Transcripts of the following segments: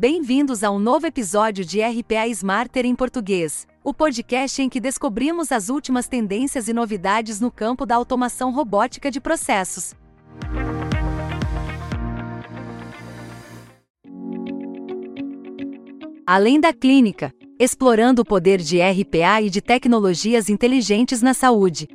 Bem-vindos a um novo episódio de RPA Smarter em português, o podcast em que descobrimos as últimas tendências e novidades no campo da automação robótica de processos. Além da clínica, explorando o poder de RPA e de tecnologias inteligentes na saúde.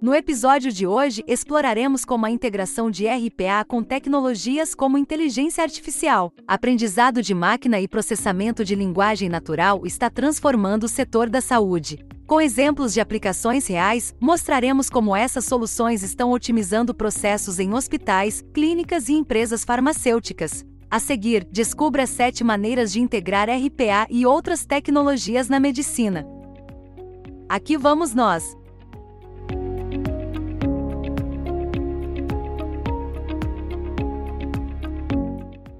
No episódio de hoje, exploraremos como a integração de RPA com tecnologias como inteligência artificial, aprendizado de máquina e processamento de linguagem natural está transformando o setor da saúde. Com exemplos de aplicações reais, mostraremos como essas soluções estão otimizando processos em hospitais, clínicas e empresas farmacêuticas. A seguir, descubra sete maneiras de integrar RPA e outras tecnologias na medicina. Aqui vamos nós!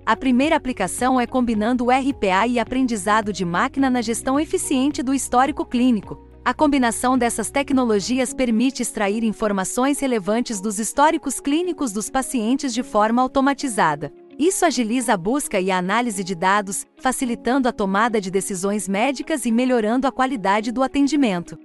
A primeira aplicação é combinando o RPA e aprendizado de máquina na gestão eficiente do histórico clínico. A combinação dessas tecnologias permite extrair informações relevantes dos históricos clínicos dos pacientes de forma automatizada. Isso agiliza a busca e a análise de dados, facilitando a tomada de decisões médicas e melhorando a qualidade do atendimento.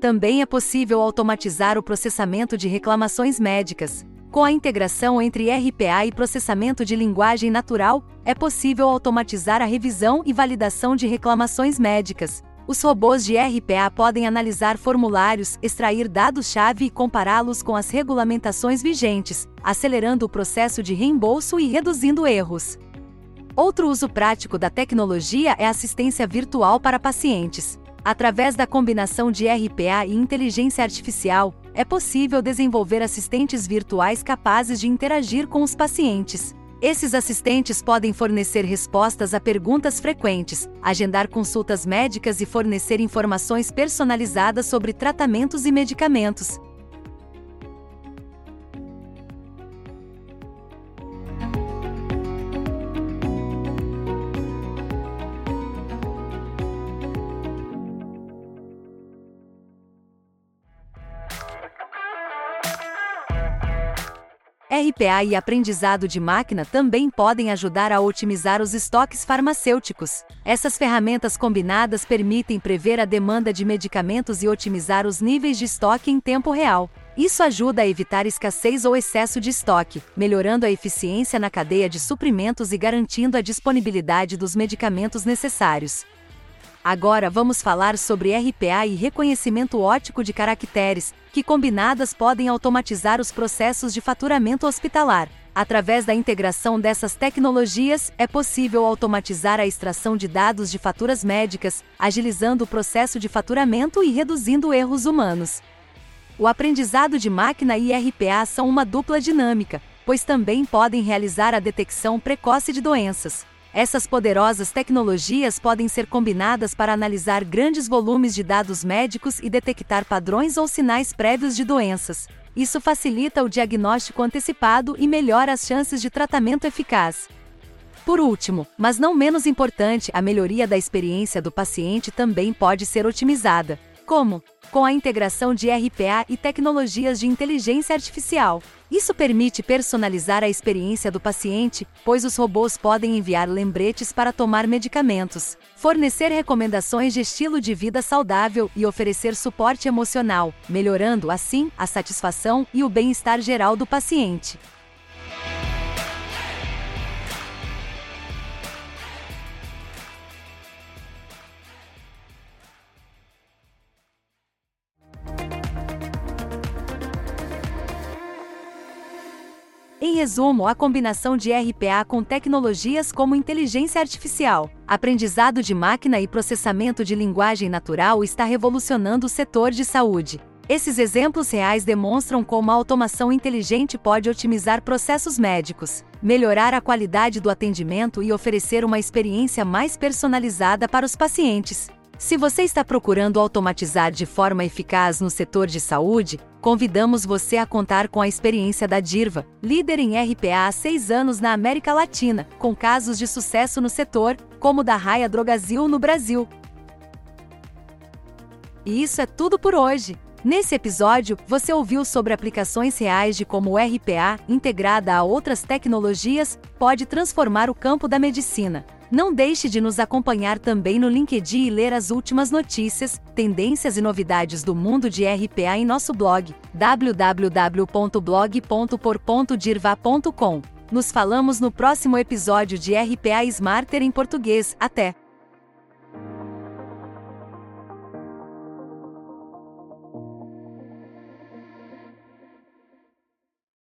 Também é possível automatizar o processamento de reclamações médicas. Com a integração entre RPA e processamento de linguagem natural, é possível automatizar a revisão e validação de reclamações médicas. Os robôs de RPA podem analisar formulários, extrair dados-chave e compará-los com as regulamentações vigentes, acelerando o processo de reembolso e reduzindo erros. Outro uso prático da tecnologia é assistência virtual para pacientes. Através da combinação de RPA e inteligência artificial, é possível desenvolver assistentes virtuais capazes de interagir com os pacientes. Esses assistentes podem fornecer respostas a perguntas frequentes, agendar consultas médicas e fornecer informações personalizadas sobre tratamentos e medicamentos. RPA e aprendizado de máquina também podem ajudar a otimizar os estoques farmacêuticos. Essas ferramentas combinadas permitem prever a demanda de medicamentos e otimizar os níveis de estoque em tempo real. Isso ajuda a evitar escassez ou excesso de estoque, melhorando a eficiência na cadeia de suprimentos e garantindo a disponibilidade dos medicamentos necessários. Agora vamos falar sobre RPA e reconhecimento ótico de caracteres, que combinadas podem automatizar os processos de faturamento hospitalar. Através da integração dessas tecnologias, é possível automatizar a extração de dados de faturas médicas, agilizando o processo de faturamento e reduzindo erros humanos. O aprendizado de máquina e RPA são uma dupla dinâmica, pois também podem realizar a detecção precoce de doenças. Essas poderosas tecnologias podem ser combinadas para analisar grandes volumes de dados médicos e detectar padrões ou sinais prévios de doenças. Isso facilita o diagnóstico antecipado e melhora as chances de tratamento eficaz. Por último, mas não menos importante, a melhoria da experiência do paciente também pode ser otimizada. Como? Com a integração de RPA e tecnologias de inteligência artificial. Isso permite personalizar a experiência do paciente, pois os robôs podem enviar lembretes para tomar medicamentos, fornecer recomendações de estilo de vida saudável e oferecer suporte emocional, melhorando, assim, a satisfação e o bem-estar geral do paciente. Em resumo, a combinação de RPA com tecnologias como inteligência artificial, aprendizado de máquina e processamento de linguagem natural está revolucionando o setor de saúde. Esses exemplos reais demonstram como a automação inteligente pode otimizar processos médicos, melhorar a qualidade do atendimento e oferecer uma experiência mais personalizada para os pacientes. Se você está procurando automatizar de forma eficaz no setor de saúde, convidamos você a contar com a experiência da Dirva, líder em RPA há seis anos na América Latina, com casos de sucesso no setor, como o da Raia Drogazil no Brasil. E isso é tudo por hoje. Nesse episódio, você ouviu sobre aplicações reais de como o RPA, integrada a outras tecnologias, pode transformar o campo da medicina. Não deixe de nos acompanhar também no LinkedIn e ler as últimas notícias, tendências e novidades do mundo de RPA em nosso blog www.blog.por.dirva.com. Nos falamos no próximo episódio de RPA Smarter em português. Até!